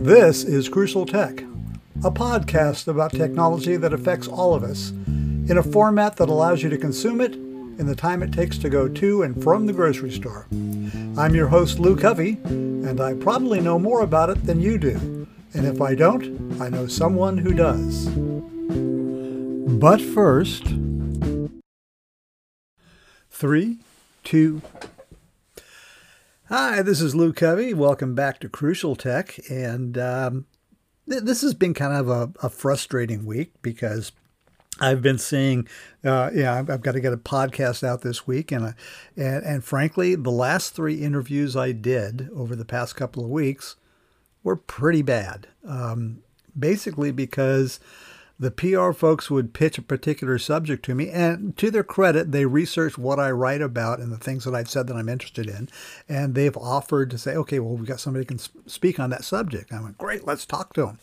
This is Crucial Tech, a podcast about technology that affects all of us in a format that allows you to consume it in the time it takes to go to and from the grocery store. I'm your host, Lou Covey, and I probably know more about it than you do. And if I don't, I know someone who does. But first, three, two, Hi, this is Lou Covey. Welcome back to Crucial Tech. And um, th- this has been kind of a, a, frustrating week because I've been seeing, uh, yeah, I've, I've, got to get a podcast out this week. And, uh, and, and frankly, the last three interviews I did over the past couple of weeks were pretty bad. Um, basically, because the PR folks would pitch a particular subject to me, and to their credit, they research what I write about and the things that I've said that I'm interested in, and they've offered to say, okay, well, we've got somebody who can speak on that subject. I went, great, let's talk to them.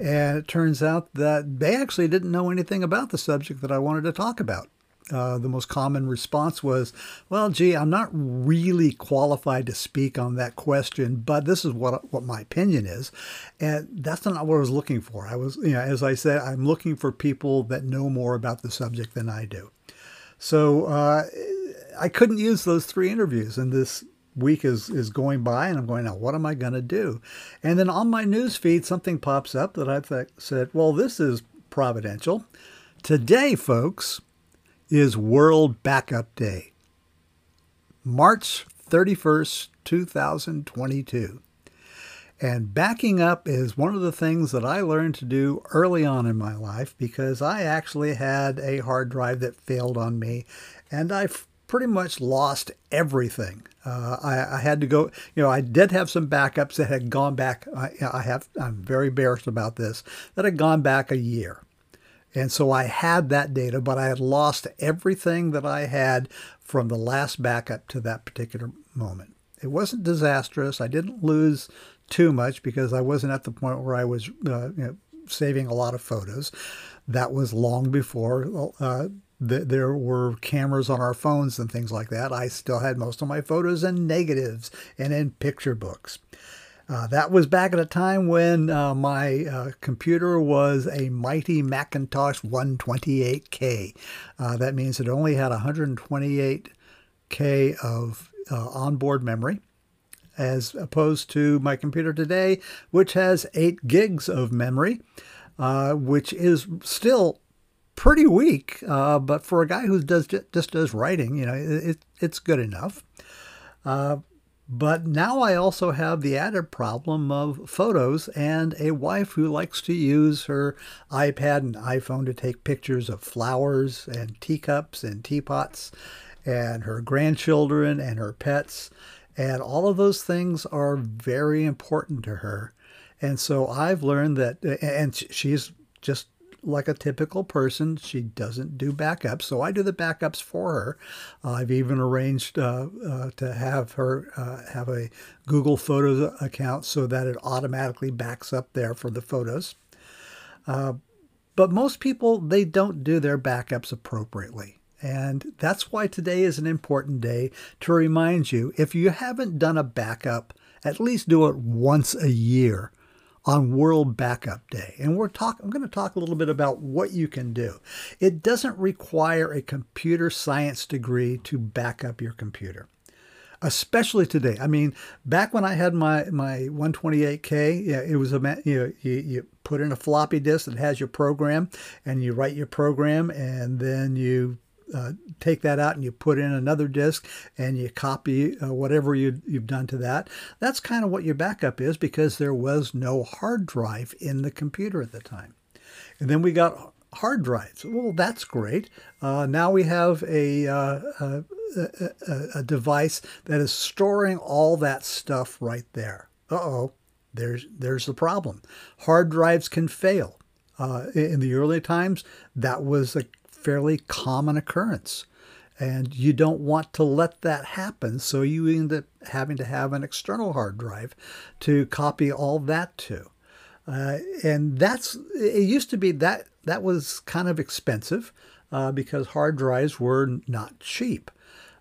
And it turns out that they actually didn't know anything about the subject that I wanted to talk about uh, the most common response was, "Well, gee, I'm not really qualified to speak on that question, but this is what what my opinion is," and that's not what I was looking for. I was, you know, as I said, I'm looking for people that know more about the subject than I do. So uh, I couldn't use those three interviews, and this week is is going by, and I'm going, now what am I going to do? And then on my news feed, something pops up that I th- said, well, this is providential. Today, folks is World Backup Day, March 31st, 2022. And backing up is one of the things that I learned to do early on in my life because I actually had a hard drive that failed on me and I pretty much lost everything. Uh, I, I, had to go, you know, I did have some backups that had gone back. I, I have, I'm very embarrassed about this, that had gone back a year. And so I had that data, but I had lost everything that I had from the last backup to that particular moment. It wasn't disastrous. I didn't lose too much because I wasn't at the point where I was uh, you know, saving a lot of photos. That was long before uh, th- there were cameras on our phones and things like that. I still had most of my photos in negatives and in picture books. Uh, that was back at a time when uh, my uh, computer was a mighty Macintosh 128K. Uh, that means it only had 128K of uh, onboard memory, as opposed to my computer today, which has 8 gigs of memory, uh, which is still pretty weak. but for a guy who does just does writing, you know, it, it's good enough. But now I also have the added problem of photos and a wife who likes to use her iPad and iPhone to take pictures of flowers and teacups and teapots and her grandchildren and her pets. And all of those things are very important to her. And so I've learned that, and she's just like a typical person. She doesn't do backups, so I do the backups for her. Uh, I've even arranged uh, uh, to have her uh, have a Google Photos account so that it automatically backs up there for the photos. Uh, but most people, they don't do their backups appropriately. And that's why today is an important day to remind you if you haven't done a backup, at least do it once a year on World Backup Day. And we're talk, I'm going to talk a little bit about what you can do. It doesn't require a computer science degree to back up your computer. Especially today. I mean, back when I had my, my 128K, yeah, it was a you know you, you put in a floppy disk that has your program, and you write your program, and then you uh, take that out and you put in another disk and you copy uh, whatever you, you've done to that. That's kind of what your backup is because there was no hard drive in the computer at the time. And then we got hard drives. Well, that's great. Uh, now we have a, uh, a, a, a, device that is storing all that stuff right there. Uh oh, there's, there's the problem. Hard drives can fail. Uh, in the early times, that was a fairly common occurrence. And you don't want to let that happen, so you end up having to have an external hard drive to copy all that to. Uh, and that's it used to be that that was kind of expensive uh, because hard drives were not cheap.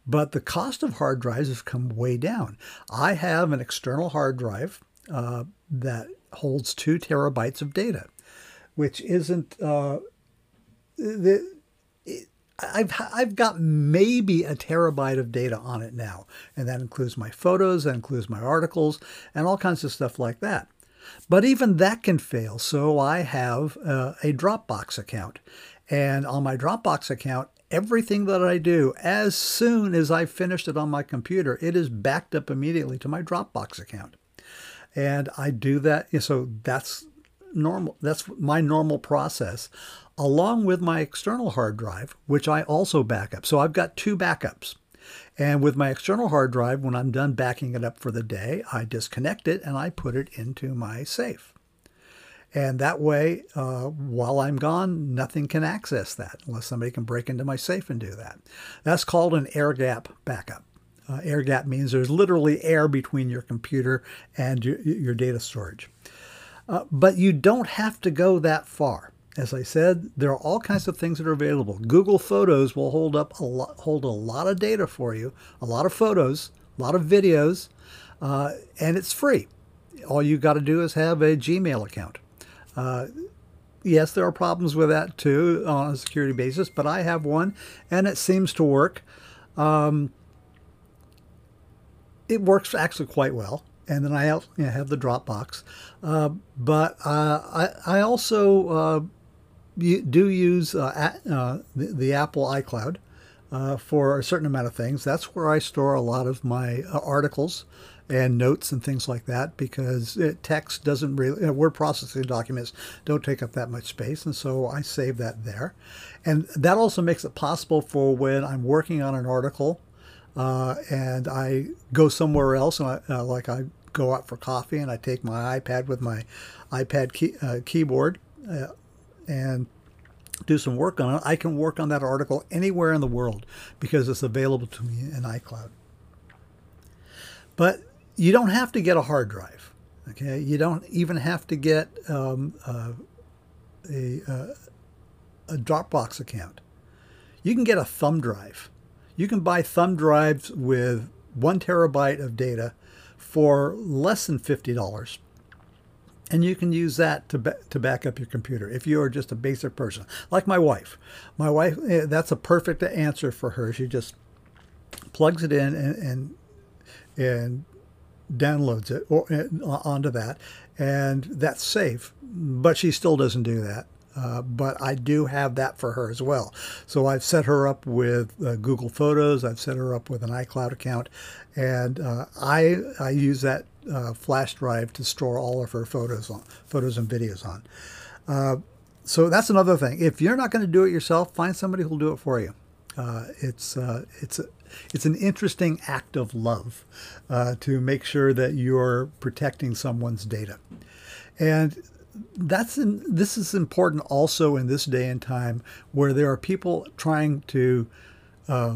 But the cost of hard drives has come way down. I have an external hard drive uh, that holds two terabytes of data, which isn't uh, the. I've I've got maybe a terabyte of data on it now, and that includes my photos, that includes my articles, and all kinds of stuff like that. But even that can fail. So I have uh, a Dropbox account, and on my Dropbox account, everything that I do, as soon as I finished it on my computer, it is backed up immediately to my Dropbox account. And I do that. So that's normal. That's my normal process, along with my external hard drive, which I also back up. So I've got two backups. And with my external hard drive, when I'm done backing it up for the day, I disconnect it and I put it into my safe. And that way, uh, while I'm gone, nothing can access that unless somebody can break into my safe and do that. That's called an air gap backup. Uh, air gap means there's literally air between your computer and your, your data storage. Uh, but you don't have to go that far. As I said, there are all kinds of things that are available. Google Photos will hold up a lot, hold a lot of data for you, a lot of photos, a lot of videos, uh, and it's free. All you got to do is have a Gmail account. Uh, yes, there are problems with that too on a security basis, but I have one and it seems to work. Um, it works actually quite well. And then I have, you know, have the Dropbox. Uh, but uh, I, I also uh, do use uh, uh, the, the, Apple iCloud for a certain amount of things. That's where I store a lot of my articles and notes and things like that because it, text doesn't really, you know, word processing documents don't take up that much space. And so I save that there. And that also makes it possible for when I'm working on an article uh, and I go somewhere else, and I, uh, like I go out for coffee and I take my iPad with my iPad key, uh, keyboard uh, and do some work on it. I can work on that article anywhere in the world because it's available to me in iCloud. But you don't have to get a hard drive. Okay, you don't even have to get um, uh, a, uh, a Dropbox account. You can get a thumb drive. You can buy thumb drives with one terabyte of data for less than fifty dollars, and you can use that to ba- to back up your computer if you are just a basic person, like my wife. My wife, eh, that's a perfect answer for her. She just plugs it in and and, and downloads it or, uh, onto that, and that's safe. But she still doesn't do that. Uh, but I do have that for her as well. So I've set her up with uh, Google Photos. I've set her up with an iCloud account, and uh, I I use that uh, flash drive to store all of her photos on photos and videos on. Uh, so that's another thing. If you're not going to do it yourself, find somebody who'll do it for you. it's it's it's an interesting act of love to make sure that you're protecting someone's data. And that's in, this is important also in this day and time where there are people trying to uh,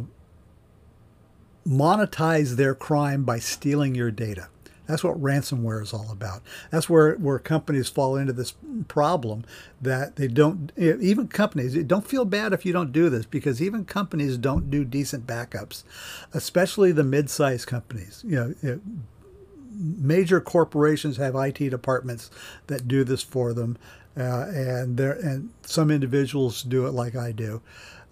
monetize their crime by stealing your data. That's what ransomware is all about. That's where where companies fall into this problem that they don't even companies don't feel bad if you don't do this because even companies don't do decent backups, especially the mid-sized companies. You know, major corporations have IT departments that do this for them, uh, and there and some individuals do it like I do,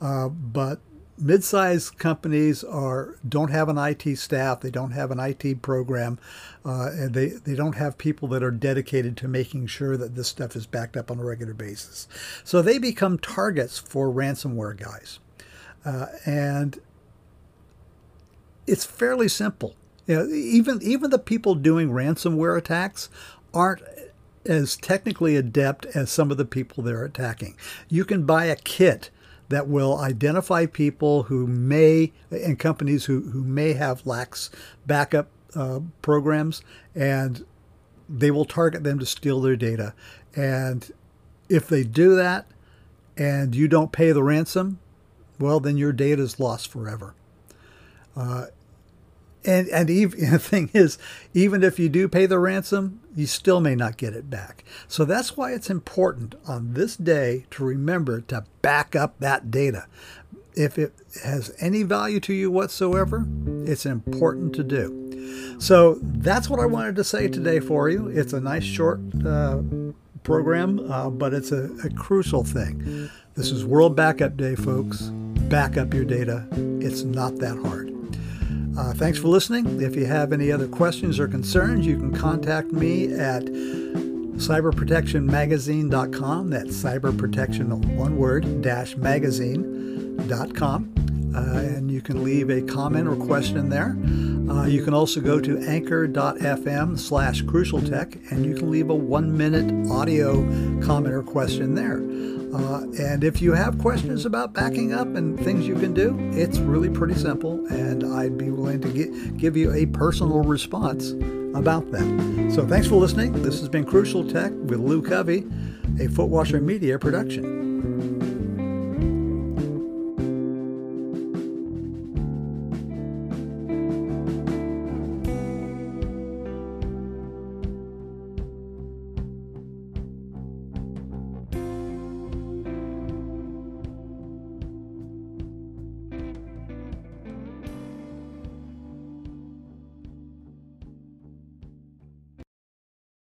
uh, but mid-sized companies are don't have an IT staff, they don't have an IT program, uh, and they they don't have people that are dedicated to making sure that this stuff is backed up on a regular basis. So they become targets for ransomware guys, uh, and it's fairly simple. You know, even even the people doing ransomware attacks aren't as technically adept as some of the people they're attacking. You can buy a kit that will identify people who may and companies who, who may have lax backup uh, programs and they will target them to steal their data. And if they do that and you don't pay the ransom, well, then your data is lost forever. Uh, and and even, the thing is, even if you do pay the ransom, you still may not get it back. So that's why it's important on this day to remember to back up that data. If it has any value to you whatsoever, it's important to do. So that's what I wanted to say today for you. It's a nice short uh, program, uh, but it's a, a crucial thing. This is World Backup Day, folks. Back up your data. It's not that hard. Uh, thanks for listening. If you have any other questions or concerns, you can contact me at cyberprotectionmagazine.com. That's cyberprotection, one word, dash magazine.com. Uh, and you can leave a comment or question there. Uh, you can also go to anchor.fm slash crucialtech and you can leave a one minute audio comment or question there. Uh, and if you have questions about backing up and things you can do, it's really pretty simple, and I'd be willing to get, give you a personal response about that. So thanks for listening. This has been Crucial Tech with Lou Covey, a Footwasher Media production.